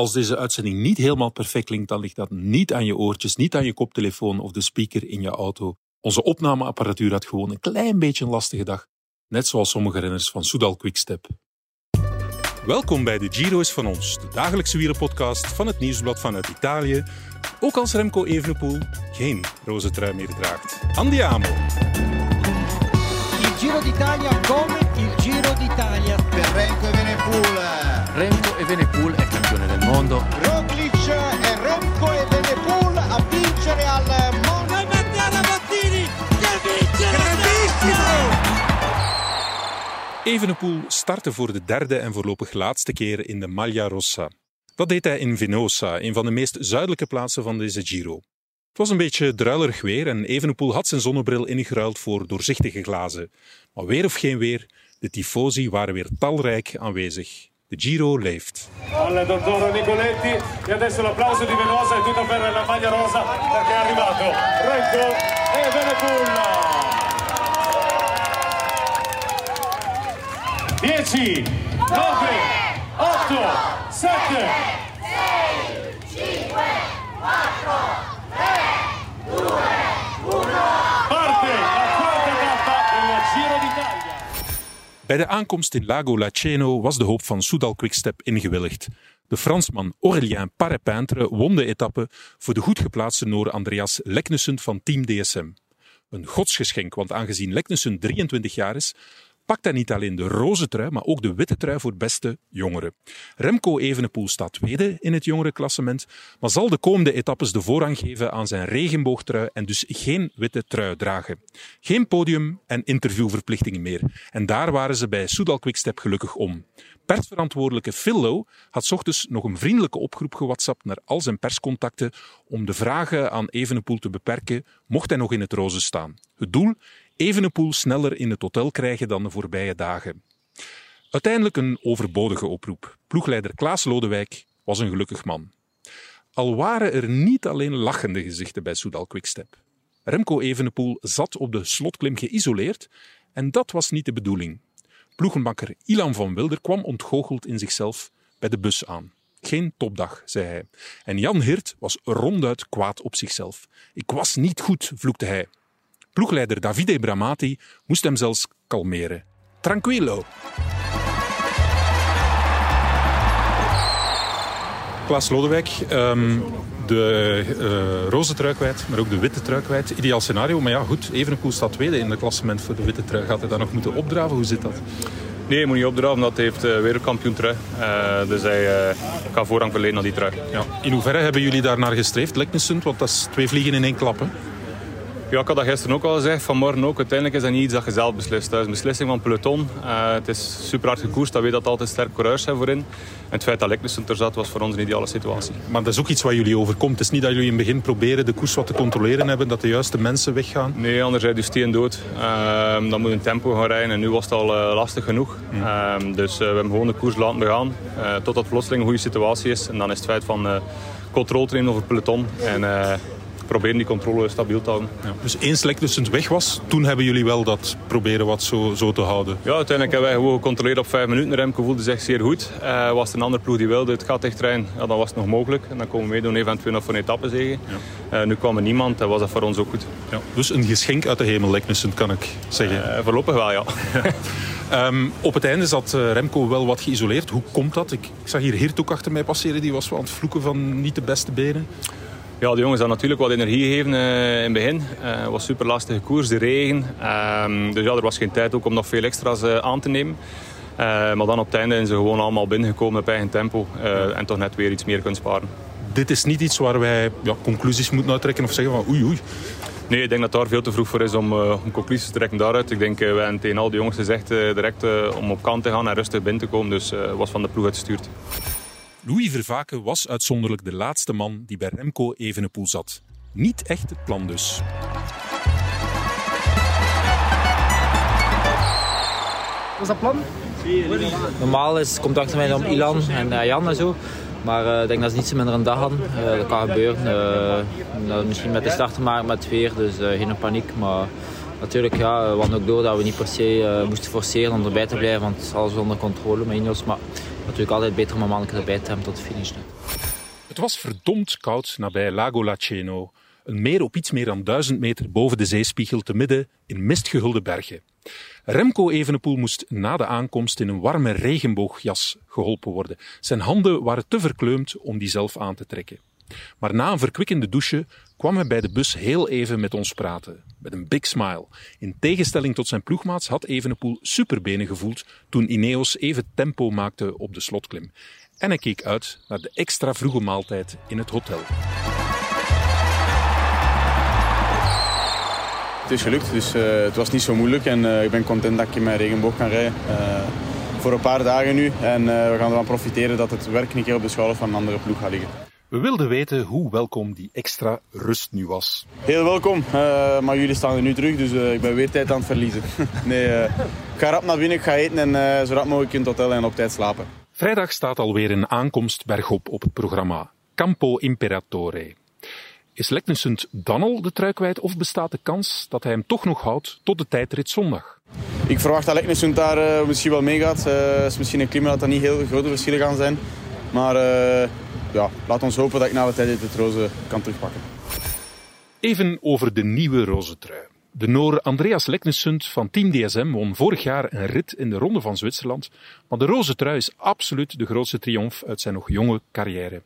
Als deze uitzending niet helemaal perfect klinkt, dan ligt dat niet aan je oortjes, niet aan je koptelefoon of de speaker in je auto. Onze opnameapparatuur had gewoon een klein beetje een lastige dag. Net zoals sommige renners van Soudal Quickstep. Welkom bij de Giro is van ons, de dagelijkse wielerpodcast van het Nieuwsblad vanuit Italië. Ook als Remco Evenepoel geen roze trui meer draagt. Andiamo! Il Giro d'Italia come il Giro d'Italia. per Renko Evenepoel. Evenepoel è campione del mondo. Roglic e Remco Evenepoel a vincere al Monte. Mattia Bottini che vince Grandissimo! Evenepoel startte voor de derde en voorlopig laatste keer in de Maglia Rossa. Dat deed hij in Venosa, een van de meest zuidelijke plaatsen van deze Giro. Het was een beetje druilerig weer en Evenepoel had zijn zonnebril ingeruild voor doorzichtige glazen. Maar weer of geen weer, de tifosi waren weer talrijk aanwezig. Giro Left. Alla Dozzoro Nicoletti e adesso l'applauso di Venosa e tutta per la maglia rosa perché è arrivato Renko e Venepulla. 10, 9, 8, 7, 6, 5, 4, Bij de aankomst in Lago Laceno was de hoop van Soudal Quickstep ingewilligd. De Fransman Aurélien Parepintre won de etappe voor de goed geplaatste Noor Andreas Leknessen van Team DSM. Een godsgeschenk, want aangezien Leknessen 23 jaar is, pakt hij niet alleen de roze trui, maar ook de witte trui voor beste jongeren. Remco Evenepoel staat tweede in het jongerenklassement, maar zal de komende etappes de voorrang geven aan zijn regenboogtrui en dus geen witte trui dragen. Geen podium en interviewverplichtingen meer. En daar waren ze bij Soudal Quickstep gelukkig om. Persverantwoordelijke Phil Lowe had ochtends nog een vriendelijke oproep gewhatsappt naar al zijn perscontacten om de vragen aan Evenepoel te beperken, mocht hij nog in het roze staan. Het doel? Evenepoel sneller in het hotel krijgen dan de voorbije dagen. Uiteindelijk een overbodige oproep. Ploegleider Klaas Lodewijk was een gelukkig man. Al waren er niet alleen lachende gezichten bij Soudal Quickstep. Remco Evenepoel zat op de slotklim geïsoleerd en dat was niet de bedoeling. Ploegenbakker Ilan van Wilder kwam ontgoocheld in zichzelf bij de bus aan. Geen topdag, zei hij. En Jan Hirt was ronduit kwaad op zichzelf. Ik was niet goed, vloekte hij. Ploegleider Davide Bramati moest hem zelfs kalmeren. Tranquillo. Klaas Lodewijk, ehm, de eh roze trui kwijt, maar ook de witte trui kwijt. Ideaal scenario, maar ja goed, Evenepoel staat tweede in het klassement voor de witte trui. Gaat hij dan nog moeten opdraven? Hoe zit dat? Nee, hij moet niet opdraven, dat heeft uh, wereldkampioen trui. Eh, dus hij eh, kan voorrang verlenen aan die trui. Ja. In hoeverre hebben jullie daar naar gestreefd, Leknessund? Want dat is twee vliegen in één klap, hè? Ja, ik had dat gisteren ook al gezegd, vanmorgen ook. Uiteindelijk is dat niet iets dat je zelf beslist. Dat is een beslissing van peloton. Eh, het is super hard gekoerst, dat weet dat altijd sterk coureurs zijn voorin. En het feit dat Leknissen er zat, was voor ons een ideale situatie. Maar dat is ook iets wat jullie overkomt. Het is niet dat jullie in het begin proberen de koers wat te controleren hebben, dat de juiste mensen weggaan. Nee, anders rijd je steen dood. Ehm, dan moet je een tempo gaan rijden en nu was het al eh, lastig genoeg. Ehm, dus eh, we hebben gewoon de koers laten begaan, totdat plotseling een goede situatie is. En dan is het feit van controle trainen over peloton en proberen die controle stabiel te houden. Ja. Dus eens Leknessund weg was, toen hebben jullie wel dat proberen wat zo, zo te houden. Ja, uiteindelijk hebben wij gewoon gecontroleerd op vijf minuten. Remco voelde zich zeer goed. Uh, was een andere ploeg die wilde het gat dichtrijden, ja, dan was het nog mogelijk. En dan komen we meedoen eventueel nog voor een etappe zeggen. Ja. Uh, nu kwam er niemand en was dat voor ons ook goed. Ja. Dus een geschenk uit de hemel, Leknessund, kan ik zeggen. Uh, voorlopig wel, ja. Um, op het einde zat Remco wel wat geïsoleerd. Hoe komt dat? Ik, ik zag hier Hirt ook achter mij passeren. Die was wel aan het vloeken van niet de beste benen. Ja, de jongens hadden natuurlijk wat energie gegeven uh, in het begin. Het uh, was super lastige koers, de regen. Uh, dus ja, er was geen tijd ook om nog veel extra's uh, aan te nemen. maar dan op het einde zijn ze gewoon allemaal binnengekomen op eigen tempo. en toch net weer iets meer kunnen sparen. Dit is niet iets waar wij ja, conclusies moeten uittrekken of zeggen van oei oei. Nee, ik denk dat daar veel te vroeg voor is om, uh, om conclusies te trekken daaruit. Ik denk, uh, wij hebben tegen al die jongens gezegd uh, direct om op kant te gaan en rustig binnen te komen. Dus was van de ploeg uitgestuurd. Louis Vervaken was uitzonderlijk de laatste man die bij Remco Evenepoel zat. Niet echt het plan dus. Was dat plan? Normaal is contact met om Ilan en uh, Jan en zo. Maar uh, ik denk dat ze niet minder een dag hadden. Uh, dat kan gebeuren. Uh, misschien met de start te maken met het weer, dus geen paniek. Maar natuurlijk, ja, we hadden ook door dat we niet per se moesten forceren om erbij te blijven. Want het is alles onder controle met Ineos. Maar natuurlijk altijd beter om een mannetje erbij te hebben tot finish. Het was verdomd koud nabij Lago Laceno, een meer op iets meer dan 1000 meter boven de zeespiegel te midden in mistgehulde bergen. Remco Evenepoel moest na de aankomst in een warme regenboogjas geholpen worden. Zijn handen waren te verkleumd om die zelf aan te trekken. Maar na een verkwikkende douche kwam hij bij de bus heel even met ons praten. Met een big smile. In tegenstelling tot zijn ploegmaats had Evenepoel superbenen gevoeld toen Ineos even tempo maakte op de slotklim. En hij keek uit naar de extra vroege maaltijd in het hotel. Het is gelukt, dus uh, het was niet zo moeilijk en uh, ik ben content dat ik in mijn regenboog kan rijden. Uh, voor een paar dagen nu en we gaan ervan profiteren dat het werk een keer op de schouders van een andere ploeg gaat liggen. We wilden weten hoe welkom die extra rust nu was. Heel welkom, maar jullie staan er nu terug, dus ik ben weer tijd aan het verliezen. nee, ik ga rap naar binnen, ik ga eten en zo rap mogelijk in het hotel en op tijd slapen. Vrijdag staat alweer een aankomst bergop op het programma. Campo Imperatore. Is Leknessund dan al de trui kwijt of bestaat de kans dat hij hem toch nog houdt tot de tijdrit zondag? Ik verwacht dat Leknessund daar uh, misschien wel meegaat. Het uh, is misschien een klimmer dat er niet heel grote verschillen gaan zijn. Maar uh, ja, laat ons hopen dat ik na de tijdrit het roze kan terugpakken. Even over de nieuwe roze trui. De Noor Andreas Leknessund van Team DSM won vorig jaar een rit in de Ronde van Zwitserland, maar de roze trui is absoluut de grootste triomf uit zijn nog jonge carrière.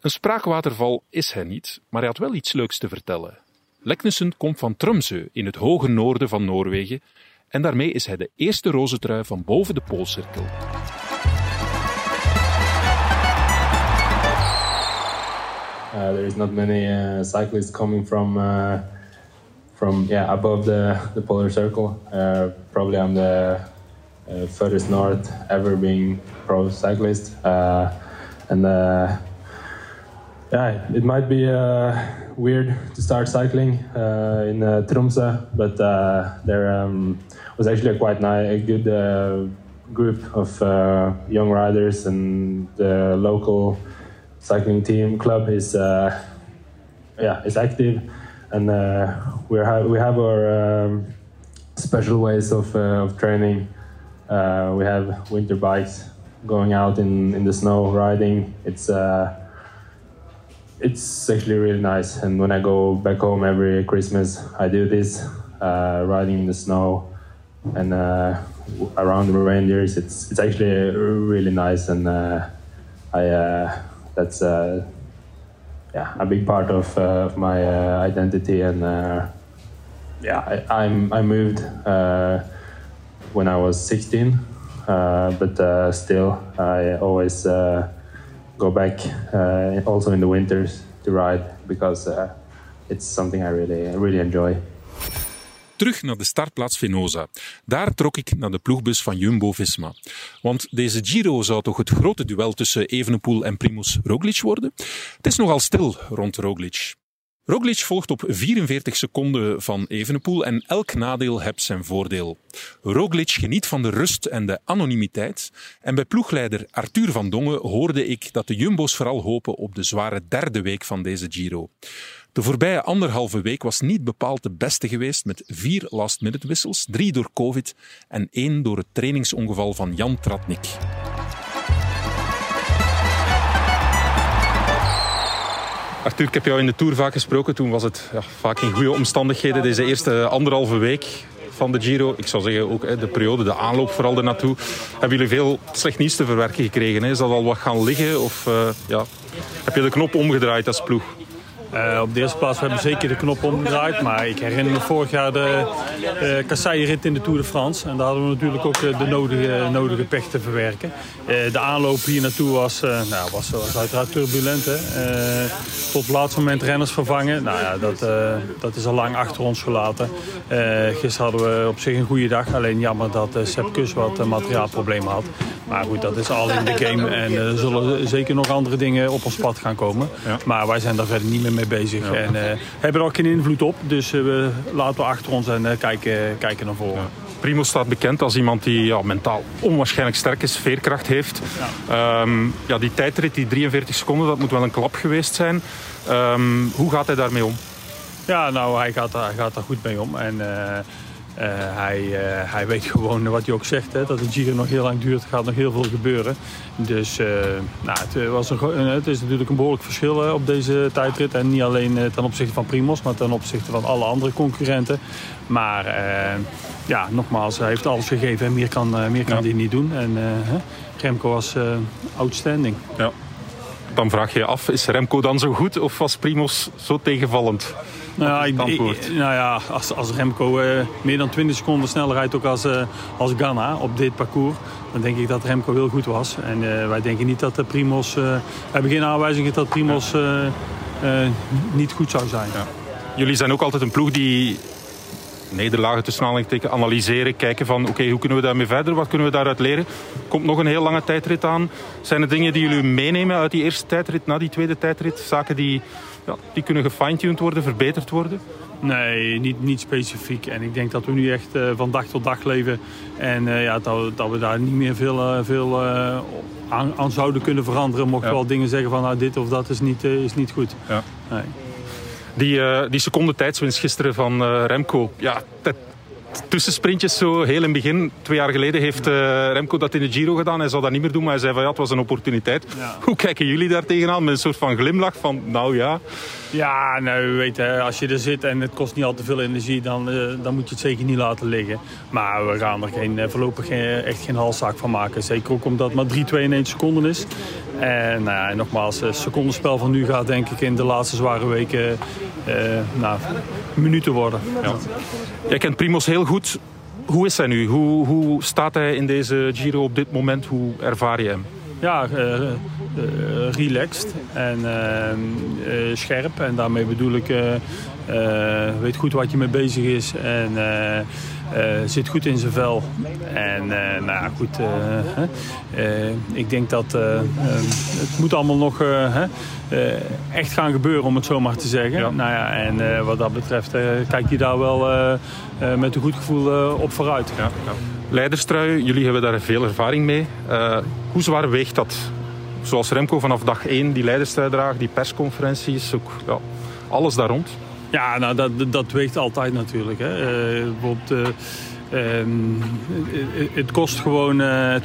Een spraakwaterval is hij niet, maar hij had wel iets leuks te vertellen. Leknessund komt van Tromsø in het hoge noorden van Noorwegen en daarmee is hij de eerste roze trui van boven de Poolcirkel. There is not many uh, cyclists coming from uh, from yeah above the, the polar circle. Uh, probably I'm the uh, furthest north ever being pro cyclist, uh, and yeah, it might be weird to start cycling in uh, Tromsø, but there um, was actually a quite nice, a good group of young riders, and the local cycling team club is yeah is active and uh, we have we have our um, special ways of, uh, of training. Uh, we have winter bikes, going out in, in the snow riding. It's it's actually really nice. And when I go back home every Christmas, I do this, riding in the snow and around the reindeers. It's it's actually really nice, and I that's uh, yeah, a big part of, uh, of my uh, identity. And uh, yeah, I, I'm, I moved uh, when I was 16, uh, but still, I always go back also in the winters to ride because it's something I really, really enjoy. Terug naar de startplaats Venosa. Daar trok ik naar de ploegbus van Jumbo-Visma. Want deze Giro zou toch het grote duel tussen Evenepoel en Primoz Roglic worden? Het is nogal stil rond Roglic. Roglic volgt op 44 seconden van Evenepoel en elk nadeel heeft zijn voordeel. Roglic geniet van de rust en de anonimiteit en bij ploegleider Arthur van Dongen hoorde ik dat de Jumbo's vooral hopen op de zware derde week van deze Giro. De voorbije anderhalve week was niet bepaald de beste geweest met vier last-minute wissels, drie door covid en één door het trainingsongeval van Jan Tratnik. Arthur, ik heb jou in de Tour vaak gesproken. Toen was het ja, vaak in goede omstandigheden. Deze eerste anderhalve week van de Giro. Ik zou zeggen ook de periode, de aanloop vooral ernaartoe. Hebben jullie veel slecht nieuws te verwerken gekregen? Is dat al wat gaan liggen? Of uh, ja, heb je de knop omgedraaid als ploeg? Uh, op de eerste plaats hebben we zeker de knop omgedraaid. Maar ik herinner me vorig jaar de uh, kasseienrit in de Tour de France. En daar hadden we natuurlijk ook uh, de nodige, nodige pech te verwerken. de aanloop hier naartoe was, nou, was, was uiteraard turbulent. Hè? tot het laatste moment renners vervangen. Nou ja, dat, dat is al lang achter ons gelaten. gisteren hadden we op zich een goede dag. Alleen jammer dat Sepp Kus wat materiaalproblemen had. Maar goed, dat is al in de game. En er zullen zeker nog andere dingen op ons pad gaan komen. Ja. Maar wij zijn daar verder niet meer mee bezig. En uh, hebben er ook geen invloed op. Dus uh, we laten we achter ons en kijken, kijken naar voren. Primo staat bekend als iemand die ja, mentaal onwaarschijnlijk sterk is, veerkracht heeft. Ja. Um, ja, die tijdrit, die 43 seconden, dat moet wel een klap geweest zijn. Um, hoe gaat hij daarmee om? Ja, nou, hij gaat, hij gaat daar goed mee om. En hij, hij weet gewoon wat hij ook zegt, hè, dat de Giro nog heel lang duurt. Er gaat nog heel veel gebeuren. Dus nou, het, was een, het is natuurlijk een behoorlijk verschil op deze tijdrit. En niet alleen ten opzichte van Primos, maar ten opzichte van alle andere concurrenten. Maar ja, nogmaals, hij heeft alles gegeven en meer kan, meer kan hij niet doen. En Remco was outstanding. Ja dan vraag je je af, is Remco dan zo goed of was Primos zo tegenvallend? Nou ja, ik, nou ja als, als Remco uh, meer dan 20 seconden sneller rijdt ook als, uh, als Ghana op dit parcours, dan denk ik dat Remco heel goed was. En uh, wij denken niet dat de Primos, we hebben geen aanwijzingen dat Primos niet goed zou zijn. Ja. Jullie zijn ook altijd een ploeg die nederlagen tussen aanhalingstekens analyseren, kijken van oké, hoe kunnen we daarmee verder, wat kunnen we daaruit leren. Komt nog een heel lange tijdrit aan. Zijn er dingen die jullie meenemen uit die eerste tijdrit naar die tweede tijdrit? Zaken die, ja, die kunnen gefine-tuned worden, verbeterd worden? Nee, niet, niet specifiek. En ik denk dat we nu echt uh, van dag tot dag leven. En uh, ja, dat, dat, we daar niet meer veel, uh, veel aan, aan, zouden kunnen veranderen. Mocht ja. wel dingen zeggen van nou, dit of dat is niet, is niet goed. Ja. Nee. Die, die seconde tijdswinst gisteren van Remco. Ja, tussensprintjes zo heel in het begin. Twee jaar geleden heeft uh, Remco dat in de Giro gedaan. Hij zou dat niet meer doen, maar hij zei van ja, het was een opportuniteit. Ja. Hoe kijken jullie daar tegenaan? Met een soort van glimlach van nou ja. Ja, nou weet je, als je er zit en het kost niet al te veel energie, dan, uh, dan moet je het zeker niet laten liggen. Maar we gaan er geen, voorlopig geen, echt geen halszaak van maken. Zeker ook omdat het maar 3, 2 in 1 seconden is. En nou ja, nogmaals, het secondenspel van nu gaat denk ik in de laatste zware weken uh, nou, minuten worden. Ja. Jij kent Primos heel goed. Hoe is hij nu? Hoe, hoe staat hij in deze Giro op dit moment? Hoe ervaar je hem? Ja, uh, uh, relaxed en scherp. En daarmee bedoel ik, weet goed wat je mee bezig is. En zit goed in zijn vel. En uh, nou ja, goed. Uh, ik denk dat het moet allemaal nog echt gaan gebeuren, om het zo maar te zeggen. Ja. Nou ja, en wat dat betreft kijkt hij daar wel met een goed gevoel op vooruit. Ja, ja. Leiderstrui, jullie hebben daar veel ervaring mee. hoe zwaar weegt dat? Zoals Remco vanaf dag 1 die leiderstrui draagt, die persconferenties, ook, ja, alles daar rond. Ja, nou, dat, dat weegt altijd natuurlijk. Hè. Uh, bijvoorbeeld, uh, Um, het kost gewoon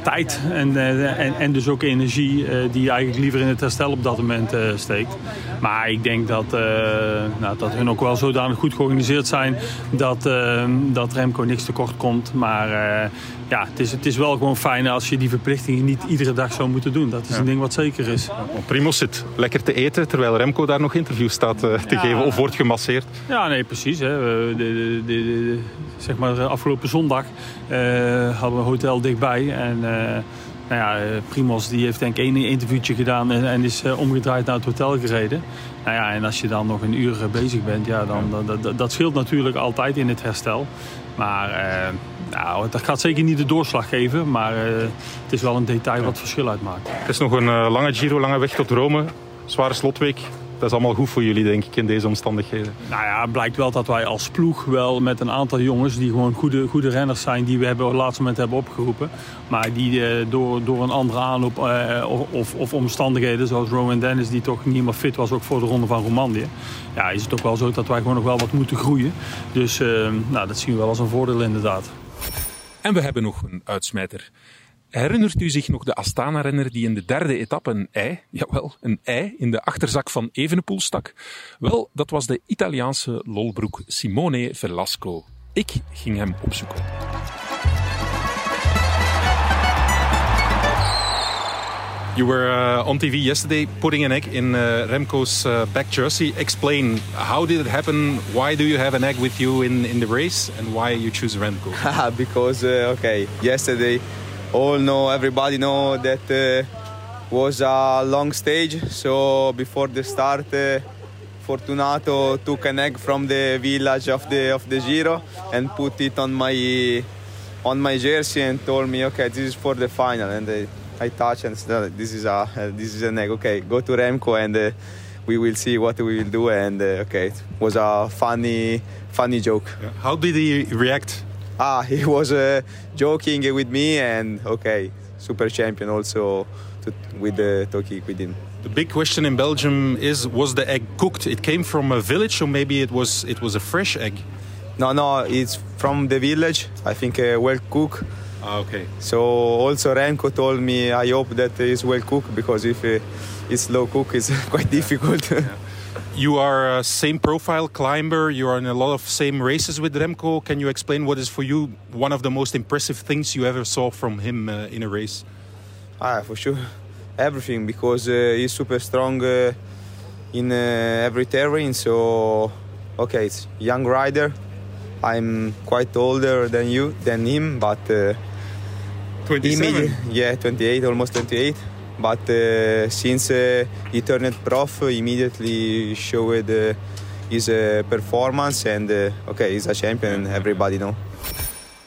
tijd en, en, en, dus ook energie die je eigenlijk liever in het herstel op dat moment steekt. Maar ik denk dat, nou, dat hun ook wel zodanig goed georganiseerd zijn dat, ehm, dat Remco niks tekort komt. Maar ja, het is, het is wel gewoon fijn als je die verplichtingen niet iedere dag zou moeten doen. Dat is ja. een ding wat zeker is. Primos zit lekker te eten terwijl Remco daar nog interviews staat te ja. geven of wordt gemasseerd. Ja, nee, precies. Hè. De, de, de, zeg maar afgelopen zondag uh, hadden we een hotel dichtbij. En uh, nou ja, Primos die heeft denk ik één interviewtje gedaan en, en is uh, omgedraaid naar het hotel gereden. Nou ja, en als je dan nog een uur bezig bent, ja, dan, dat, dat, dat scheelt natuurlijk altijd in het herstel. Maar nou, dat gaat zeker niet de doorslag geven, maar het is wel een detail wat verschil uitmaakt. Het is nog een lange Giro, lange weg tot Rome. Zware slotweek dat is allemaal goed voor jullie, denk ik, in deze omstandigheden. Nou ja, het blijkt wel dat wij als ploeg wel met een aantal jongens... die gewoon goede, goede renners zijn, die we hebben op het laatste moment hebben opgeroepen... maar die eh, door, door een andere aanloop eh, of, of, omstandigheden... zoals Rowan Dennis, die toch niet meer fit was... ook voor de ronde van Romandie... ja, is het ook wel zo dat wij gewoon nog wel wat moeten groeien. Dus nou, dat zien we wel als een voordeel inderdaad. En we hebben nog een uitsmijter. Herinnert u zich nog de Astana-renner die in de derde etappe een ei, jawel, een ei in de achterzak van Evenepoel stak? Wel, dat was de Italiaanse lolbroek Simone Velasco. Ik ging hem opzoeken. You were uh, on TV yesterday putting an egg in uh, Remco's uh, back jersey. Explain, how did it happen? Why do you have an egg with you in, in the race? And why you choose Remco? because, uh, okay, yesterday all know, everybody know that uh, was a long stage. So before the start, uh, Fortunato took an egg from the village of the of the Giro and put it on my on my jersey and told me, okay, this is for the final. And uh, I touched and this is a uh, this is an egg. Okay, go to Remco and uh, we will see what we will do. And uh, okay, it was a funny funny joke. How did he react? ah, he was uh, joking with me, and okay, super champion also to, with the talking with him. The big question in Belgium is: Was the egg cooked? It came from a village, or maybe it was it was a fresh egg. No, no, it's from the village. I think uh, well cook. Ah, okay. So also Renko told me I hope that it's well cooked because if uh, it's low cook, it's quite difficult. You are a same profile climber. You are in a lot of same races with Remco. Can you explain what is for you one of the most impressive things you ever saw from him uh, in a race? ah, for sure, everything because uh, he's super strong uh, in uh, every terrain. So okay, it's young rider. I'm quite older than you, than him, but. Uh, 27? Immedi- yeah, 28, almost 28. But uh, since uh, he turned prof, immediately showed uh, his uh, performance, and uh, okay, he's a champion. Everybody know.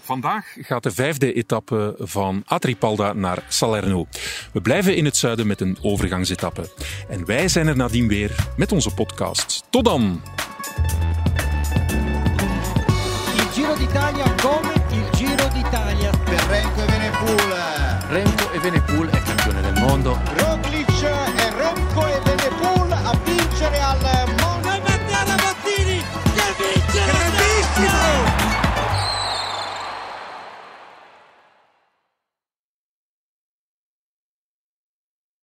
Vandaag gaat de vijfde etappe van Atripalda naar Salerno. We blijven in het zuiden met een overgangsetappe. En wij zijn er nadien weer met onze podcast. Tot dan! Il Giro d'Italia Benepool. È campione del mondo.